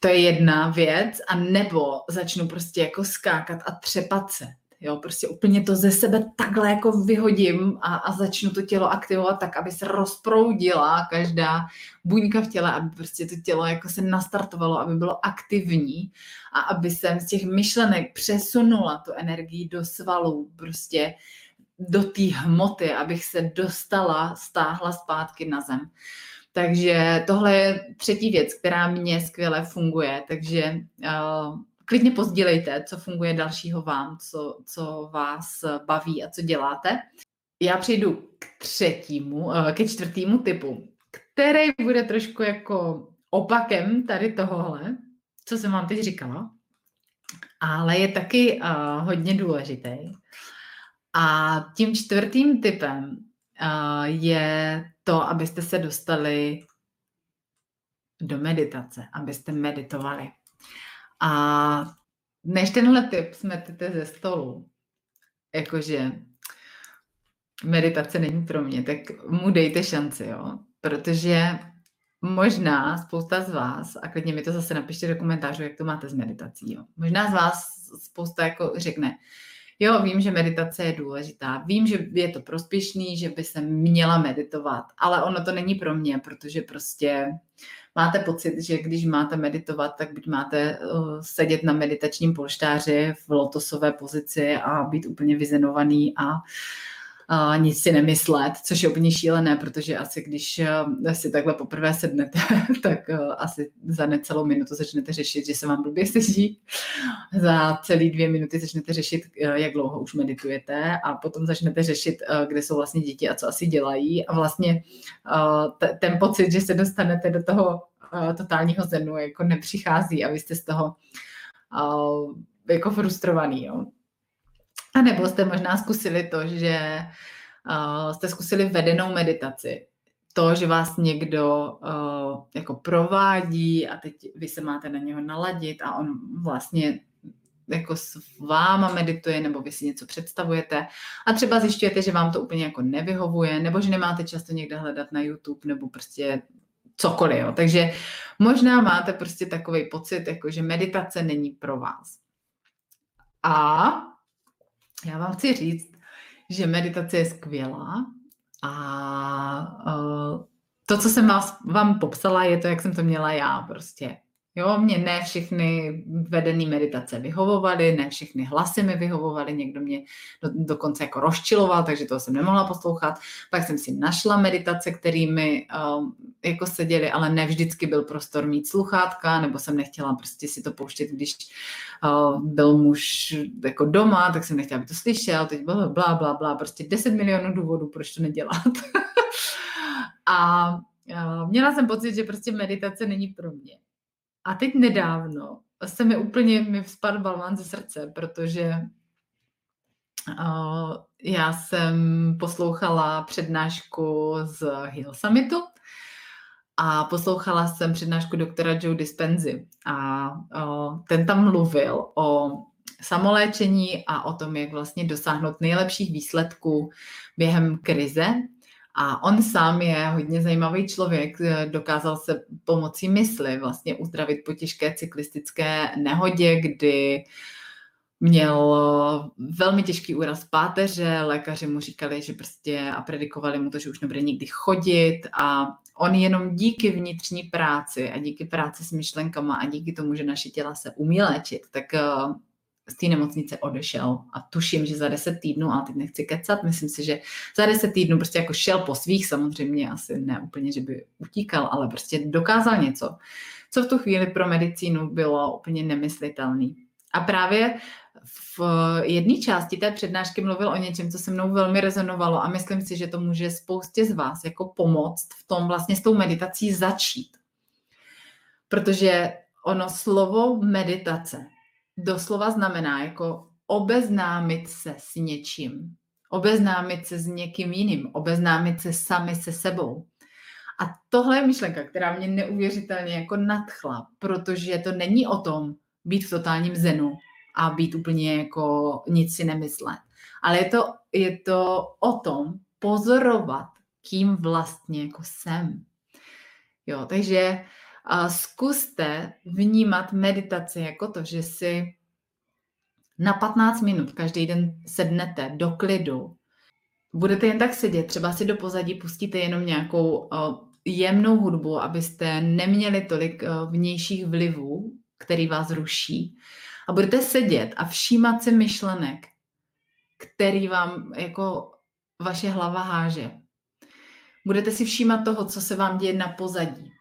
To je jedna věc, a nebo začnu prostě jako skákat a třepat se. Jo, prostě úplně to ze sebe takhle jako vyhodím a, a začnu to tělo aktivovat tak, aby se rozproudila každá buňka v těle, aby prostě to tělo jako se nastartovalo, aby bylo aktivní a aby jsem z těch myšlenek přesunula tu energii do svalů, prostě do té hmoty, abych se dostala, stáhla zpátky na zem. Takže tohle je třetí věc, která mě skvěle funguje. Takže uh, klidně pozdílejte, co funguje dalšího vám, co, co vás baví a co děláte. Já přejdu k třetímu, eh, ke čtvrtému typu, který bude trošku jako opakem tady tohohle, co jsem vám teď říkala, ale je taky uh, hodně důležitý. A tím čtvrtým typem uh, je to, abyste se dostali do meditace, abyste meditovali. A než tenhle tip smetete ze stolu, jakože meditace není pro mě, tak mu dejte šanci, jo? Protože možná spousta z vás, a klidně mi to zase napište do komentářů, jak to máte s meditací, jo? Možná z vás spousta jako řekne, jo, vím, že meditace je důležitá, vím, že je to prospěšný, že by se měla meditovat, ale ono to není pro mě, protože prostě máte pocit, že když máte meditovat, tak buď máte uh, sedět na meditačním polštáři v lotosové pozici a být úplně vyzenovaný a nic si nemyslet, což je úplně šílené, protože asi když uh, si takhle poprvé sednete, tak uh, asi za necelou minutu začnete řešit, že se vám blbě sedí. Za celý dvě minuty začnete řešit, uh, jak dlouho už meditujete a potom začnete řešit, kde jsou vlastně děti a co asi dělají a vlastně ten pocit, že se dostanete do toho totálního zenu jako nepřichází a vy jste z toho jako frustrovaný. Jo. A nebo jste možná zkusili to, že uh, jste zkusili vedenou meditaci. To, že vás někdo uh, jako provádí a teď vy se máte na něho naladit a on vlastně jako s váma medituje, nebo vy si něco představujete a třeba zjišťujete, že vám to úplně jako nevyhovuje, nebo že nemáte často někde hledat na YouTube, nebo prostě cokoliv. Jo. Takže možná máte prostě takový pocit, jako že meditace není pro vás. A já vám chci říct, že meditace je skvělá a uh, to, co jsem vám popsala, je to, jak jsem to měla já prostě. Jo, mě ne všechny vedené meditace vyhovovaly, ne všechny hlasy mi vyhovovaly, někdo mě do, dokonce jako rozčiloval, takže to jsem nemohla poslouchat. Pak jsem si našla meditace, kterými um, jako seděly, ale ne vždycky byl prostor mít sluchátka, nebo jsem nechtěla prostě si to pouštět, když uh, byl muž jako doma, tak jsem nechtěla, aby to slyšel, teď bylo blá, blá, blá, prostě 10 milionů důvodů, proč to nedělat. a uh, měla jsem pocit, že prostě meditace není pro mě. A teď nedávno se mi úplně mi spadl balván ze srdce, protože uh, já jsem poslouchala přednášku z Hill Summitu a poslouchala jsem přednášku doktora Joe Dispenzy a uh, ten tam mluvil o samoléčení a o tom, jak vlastně dosáhnout nejlepších výsledků během krize. A on sám je hodně zajímavý člověk, dokázal se pomocí mysli vlastně uzdravit po těžké cyklistické nehodě, kdy měl velmi těžký úraz páteře, lékaři mu říkali, že prostě a predikovali mu to, že už nebude nikdy chodit. A on jenom díky vnitřní práci a díky práci s myšlenkama a díky tomu, že naše těla se umí léčit, tak z té nemocnice odešel a tuším, že za deset týdnů, a teď nechci kecat, myslím si, že za deset týdnů prostě jako šel po svých, samozřejmě asi ne úplně, že by utíkal, ale prostě dokázal něco, co v tu chvíli pro medicínu bylo úplně nemyslitelný. A právě v jedné části té přednášky mluvil o něčem, co se mnou velmi rezonovalo a myslím si, že to může spoustě z vás jako pomoct v tom vlastně s tou meditací začít. Protože ono slovo meditace doslova znamená jako obeznámit se s něčím, obeznámit se s někým jiným, obeznámit se sami se sebou. A tohle je myšlenka, která mě neuvěřitelně jako nadchla, protože to není o tom být v totálním zenu a být úplně jako nic si nemyslet. Ale je to, je to o tom pozorovat, kým vlastně jako jsem. Jo, takže zkuste vnímat meditaci jako to, že si na 15 minut každý den sednete do klidu, budete jen tak sedět, třeba si do pozadí pustíte jenom nějakou jemnou hudbu, abyste neměli tolik vnějších vlivů, který vás ruší. A budete sedět a všímat si myšlenek, který vám jako vaše hlava háže. Budete si všímat toho, co se vám děje na pozadí.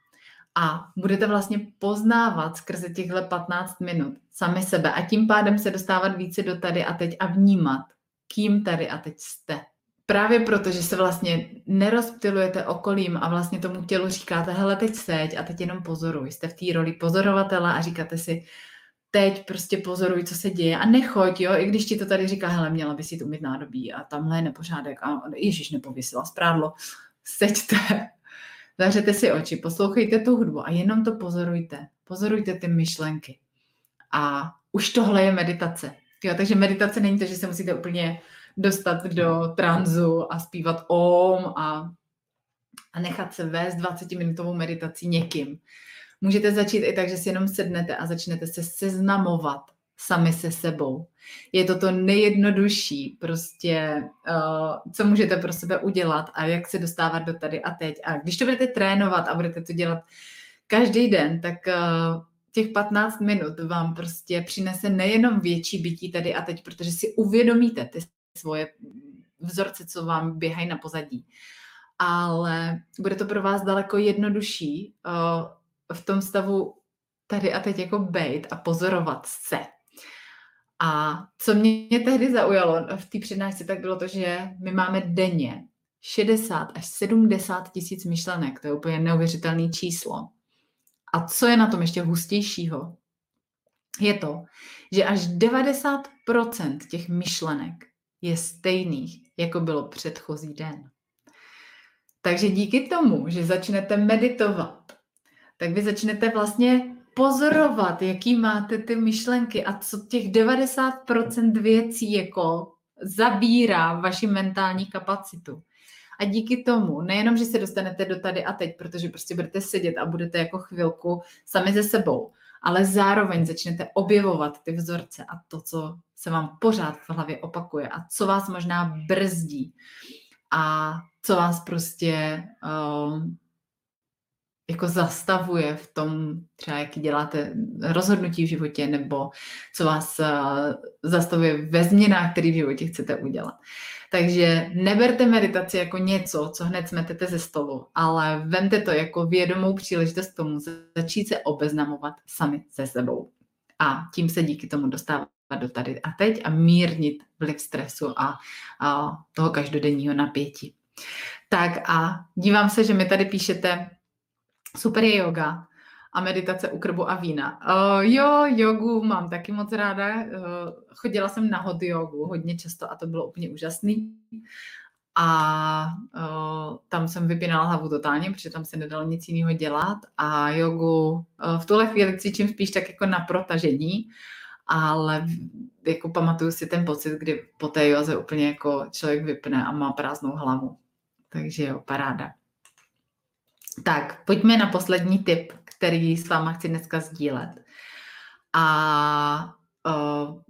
A budete vlastně poznávat skrze těchto 15 minut sami sebe a tím pádem se dostávat více do tady a teď a vnímat, kým tady a teď jste. Právě proto, že se vlastně nerozptilujete okolím a vlastně tomu tělu říkáte, hele, teď seď a teď jenom pozoruj. Jste v té roli pozorovatele a říkáte si, teď prostě pozoruj, co se děje a nechoď, jo, i když ti to tady říká, hele, měla by si tu umít nádobí a tamhle je nepořádek a Ježíš nepověsila sprádlo, seďte, zavřete si oči, poslouchejte tu hudbu a jenom to pozorujte. Pozorujte ty myšlenky. A už tohle je meditace. Jo, takže meditace není to, že se musíte úplně dostat do tranzu a zpívat om a, a nechat se vést 20-minutovou meditací někým. Můžete začít i tak, že si jenom sednete a začnete se seznamovat sami se sebou. Je to to nejjednodušší, prostě, uh, co můžete pro sebe udělat a jak se dostávat do tady a teď. A když to budete trénovat a budete to dělat každý den, tak uh, těch 15 minut vám prostě přinese nejenom větší bytí tady a teď, protože si uvědomíte ty svoje vzorce, co vám běhají na pozadí. Ale bude to pro vás daleko jednodušší uh, v tom stavu tady a teď jako bejt a pozorovat se. A co mě tehdy zaujalo v té přednášce, tak bylo to, že my máme denně 60 až 70 tisíc myšlenek. To je úplně neuvěřitelné číslo. A co je na tom ještě hustějšího? Je to, že až 90% těch myšlenek je stejných, jako bylo předchozí den. Takže díky tomu, že začnete meditovat, tak vy začnete vlastně pozorovat, jaký máte ty myšlenky a co těch 90% věcí jako zabírá vaši mentální kapacitu. A díky tomu, nejenom, že se dostanete do tady a teď, protože prostě budete sedět a budete jako chvilku sami ze sebou, ale zároveň začnete objevovat ty vzorce a to, co se vám pořád v hlavě opakuje a co vás možná brzdí a co vás prostě uh, jako zastavuje v tom, třeba jaký děláte rozhodnutí v životě, nebo co vás uh, zastavuje ve změnách, které v životě chcete udělat. Takže neberte meditaci jako něco, co hned smetete ze stolu, ale vemte to jako vědomou příležitost tomu začít se obeznamovat sami se sebou. A tím se díky tomu dostávat do tady a teď a mírnit vliv stresu a, a toho každodenního napětí. Tak a dívám se, že mi tady píšete, super je yoga, a meditace u krbu a vína. Uh, jo, jogu mám taky moc ráda. Uh, chodila jsem na hot jogu hodně často a to bylo úplně úžasný. A uh, tam jsem vypínala hlavu totálně, protože tam se nedalo nic jiného dělat. A jogu uh, v tuhle chvíli cvičím spíš tak jako na protažení, ale jako pamatuju si ten pocit, kdy po té joze úplně jako člověk vypne a má prázdnou hlavu. Takže jo, paráda. Tak, pojďme na poslední tip, který s váma chci dneska sdílet. A uh,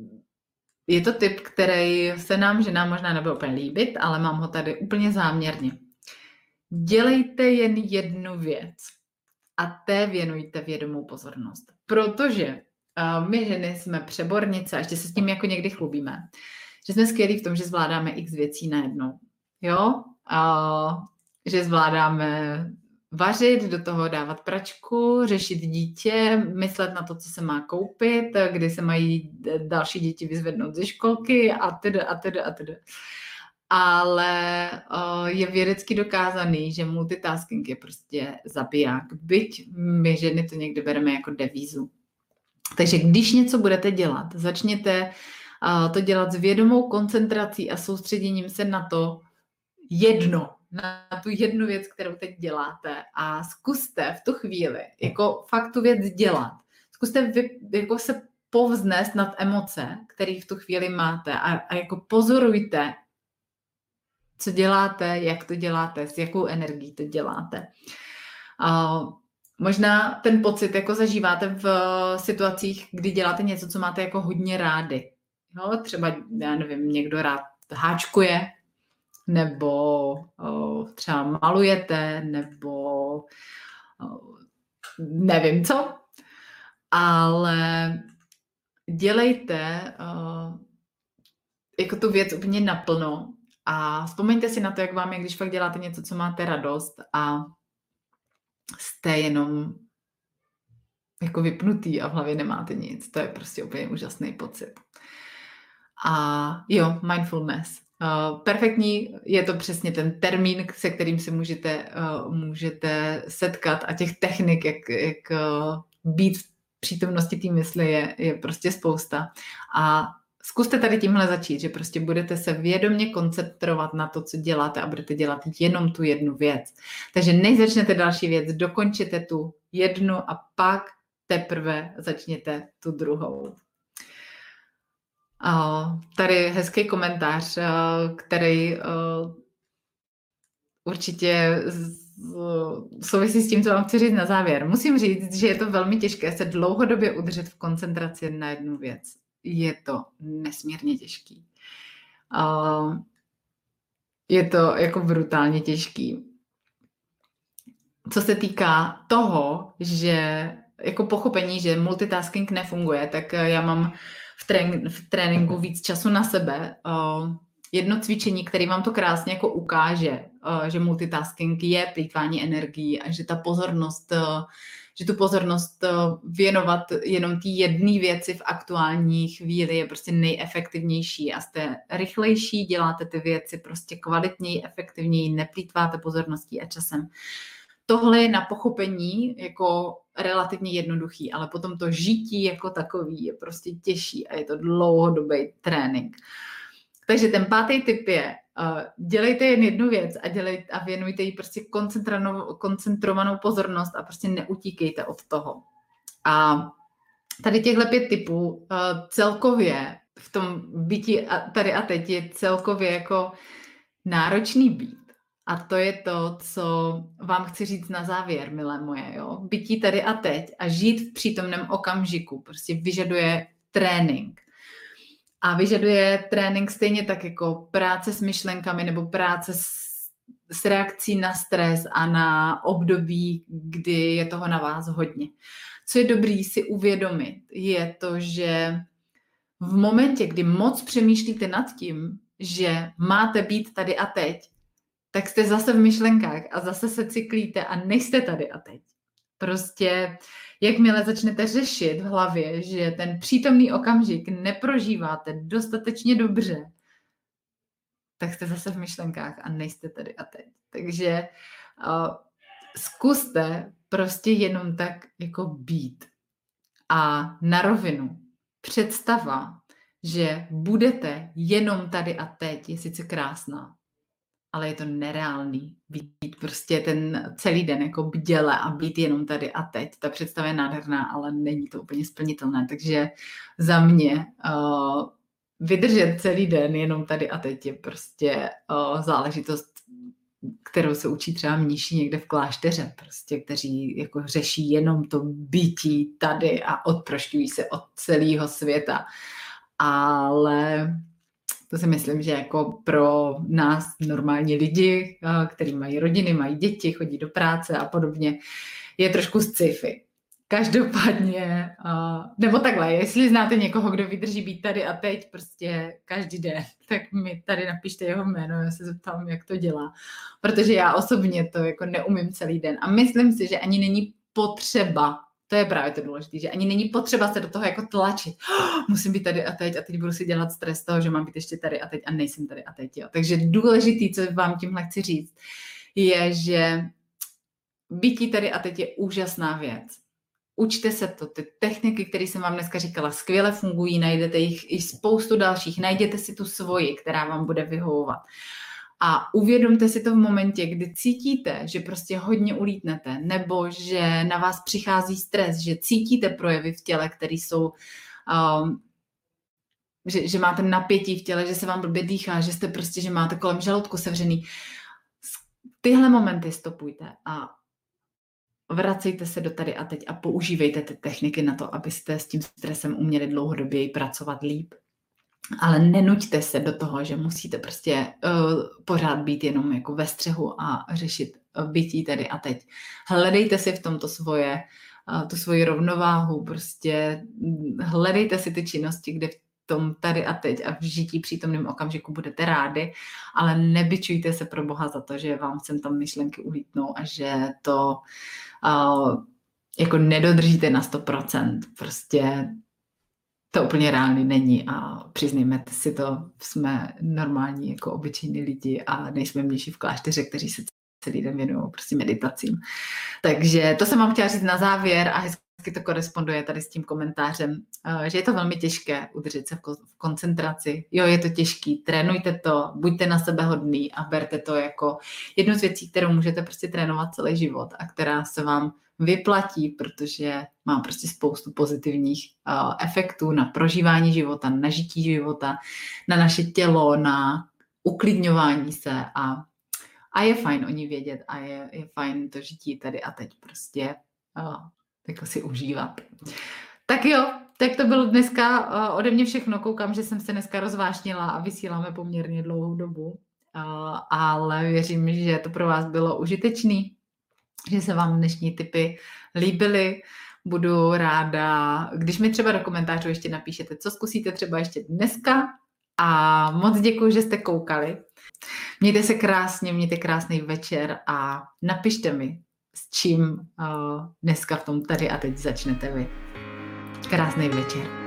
je to tip, který se nám ženám možná nebude úplně líbit, ale mám ho tady úplně záměrně. Dělejte jen jednu věc a té věnujte vědomou pozornost. Protože uh, my ženy jsme přebornice a ještě se s tím jako někdy chlubíme, že jsme skvělí v tom, že zvládáme x věcí najednou. Jo? Uh, že zvládáme vařit, do toho dávat pračku, řešit dítě, myslet na to, co se má koupit, kdy se mají další děti vyzvednout ze školky a tedy a tedy a tedy. Ale je vědecky dokázaný, že multitasking je prostě zabiják. Byť my ženy to někdy bereme jako devízu. Takže když něco budete dělat, začněte to dělat s vědomou koncentrací a soustředěním se na to jedno, na tu jednu věc, kterou teď děláte a zkuste v tu chvíli jako fakt tu věc dělat. Zkuste vy, jako se povznést nad emoce, které v tu chvíli máte a, a jako pozorujte, co děláte, jak to děláte, s jakou energií to děláte. A možná ten pocit jako zažíváte v situacích, kdy děláte něco, co máte jako hodně rády. Jo, třeba, já nevím, někdo rád háčkuje, nebo o, třeba malujete, nebo o, nevím co, ale dělejte o, jako tu věc úplně naplno a vzpomeňte si na to, jak vám je, když fakt děláte něco, co máte radost a jste jenom jako vypnutý a v hlavě nemáte nic. To je prostě úplně úžasný pocit. A jo, mindfulness. Uh, perfektní je to přesně ten termín, se kterým se můžete, uh, můžete setkat a těch technik, jak, jak uh, být v přítomnosti té mysli je, je prostě spousta. A zkuste tady tímhle začít, že prostě budete se vědomě koncentrovat na to, co děláte a budete dělat jenom tu jednu věc. Takže než začnete další věc, dokončete tu jednu a pak teprve začněte tu druhou. Tady hezký komentář, který určitě souvisí s tím, co vám chci říct na závěr. Musím říct, že je to velmi těžké se dlouhodobě udržet v koncentraci na jednu věc. Je to nesmírně těžký. Je to jako brutálně těžký. Co se týká toho, že jako pochopení, že multitasking nefunguje, tak já mám v, trén, v tréninku víc času na sebe. Jedno cvičení, které vám to krásně jako ukáže, že multitasking je plýtvání energií a že ta pozornost, že tu pozornost věnovat jenom té jedné věci v aktuální chvíli je prostě nejefektivnější a jste rychlejší, děláte ty věci prostě kvalitněji, efektivněji, neplýtváte pozorností a časem. Tohle je na pochopení jako relativně jednoduchý, ale potom to žití jako takový je prostě těžší a je to dlouhodobý trénink. Takže ten pátý tip je, uh, dělejte jen jednu věc a, dělejte, a věnujte jí prostě koncentrovanou pozornost a prostě neutíkejte od toho. A tady těchhle pět typů uh, celkově v tom bytí tady a teď je celkově jako náročný být. A to je to, co vám chci říct na závěr, milé moje. Jo? Bytí tady a teď a žít v přítomném okamžiku prostě vyžaduje trénink. A vyžaduje trénink stejně tak jako práce s myšlenkami nebo práce s, s reakcí na stres a na období, kdy je toho na vás hodně. Co je dobrý si uvědomit, je to, že v momentě, kdy moc přemýšlíte nad tím, že máte být tady a teď, tak jste zase v myšlenkách a zase se cyklíte a nejste tady a teď. Prostě jakmile začnete řešit v hlavě, že ten přítomný okamžik neprožíváte dostatečně dobře, tak jste zase v myšlenkách a nejste tady a teď. Takže uh, zkuste prostě jenom tak jako být. A na rovinu představa, že budete jenom tady a teď, je sice krásná, ale je to nereálný být prostě ten celý den jako bděle a být jenom tady a teď. Ta představa je nádherná, ale není to úplně splnitelné. Takže za mě uh, vydržet celý den jenom tady a teď je prostě uh, záležitost, kterou se učí třeba mniši někde v klášteře, prostě, kteří jako řeší jenom to bytí tady a odprošťují se od celého světa. Ale to si myslím, že jako pro nás normální lidi, kteří mají rodiny, mají děti, chodí do práce a podobně, je trošku sci-fi. Každopádně, nebo takhle, jestli znáte někoho, kdo vydrží být tady a teď prostě každý den, tak mi tady napište jeho jméno, já se zeptám, jak to dělá. Protože já osobně to jako neumím celý den a myslím si, že ani není potřeba to je právě to důležité, že ani není potřeba se do toho jako tlačit. Oh, musím být tady a teď a teď budu si dělat stres toho, že mám být ještě tady a teď a nejsem tady a teď. Jo. Takže důležitý, co vám tímhle chci říct, je, že bytí tady a teď je úžasná věc. Učte se to, ty techniky, které jsem vám dneska říkala, skvěle fungují, najdete jich i spoustu dalších, najděte si tu svoji, která vám bude vyhovovat. A uvědomte si to v momentě, kdy cítíte, že prostě hodně ulítnete, nebo že na vás přichází stres, že cítíte projevy v těle, které jsou, um, že, že máte napětí v těle, že se vám blbě dýchá, že jste prostě, že máte kolem žaludku sevřený. Tyhle momenty stopujte a vracejte se do tady a teď a používejte ty techniky na to, abyste s tím stresem uměli dlouhodobě pracovat líp ale nenuďte se do toho, že musíte prostě uh, pořád být jenom jako ve střehu a řešit uh, bytí tady a teď. Hledejte si v tomto svoje, uh, tu svoji rovnováhu, prostě mm, hledejte si ty činnosti, kde v tom tady a teď a v žití přítomném okamžiku budete rádi, ale nebyčujte se pro Boha za to, že vám sem tam myšlenky ulítnou a že to uh, jako nedodržíte na 100%. Prostě to úplně reálný není a přiznejme si to, jsme normální jako obyčejní lidi a nejsme mniši v klášteře, kteří se celý den věnují prostě meditacím. Takže to jsem vám chtěla říct na závěr a hezky to koresponduje tady s tím komentářem, eh, že je to velmi těžké udržet se v koncentraci. Jo, je to těžký, trénujte to, buďte na sebe hodný a berte to jako jednu z věcí, kterou můžete prostě trénovat celý život a která se vám vyplatí, protože má prostě spoustu pozitivních uh, efektů na prožívání života, na žití života, na naše tělo, na uklidňování se a, a je fajn o ní vědět a je, je fajn to žití tady a teď prostě jako si užívat. Tak jo, tak to bylo dneska uh, ode mě všechno. Koukám, že jsem se dneska rozvášnila a vysíláme poměrně dlouhou dobu, ale věřím, že to pro vás bylo užitečný že se vám dnešní typy líbily. Budu ráda, když mi třeba do komentářů ještě napíšete, co zkusíte třeba ještě dneska. A moc děkuji, že jste koukali. Mějte se krásně, mějte krásný večer a napište mi, s čím uh, dneska v tom tady a teď začnete vy. Krásný večer.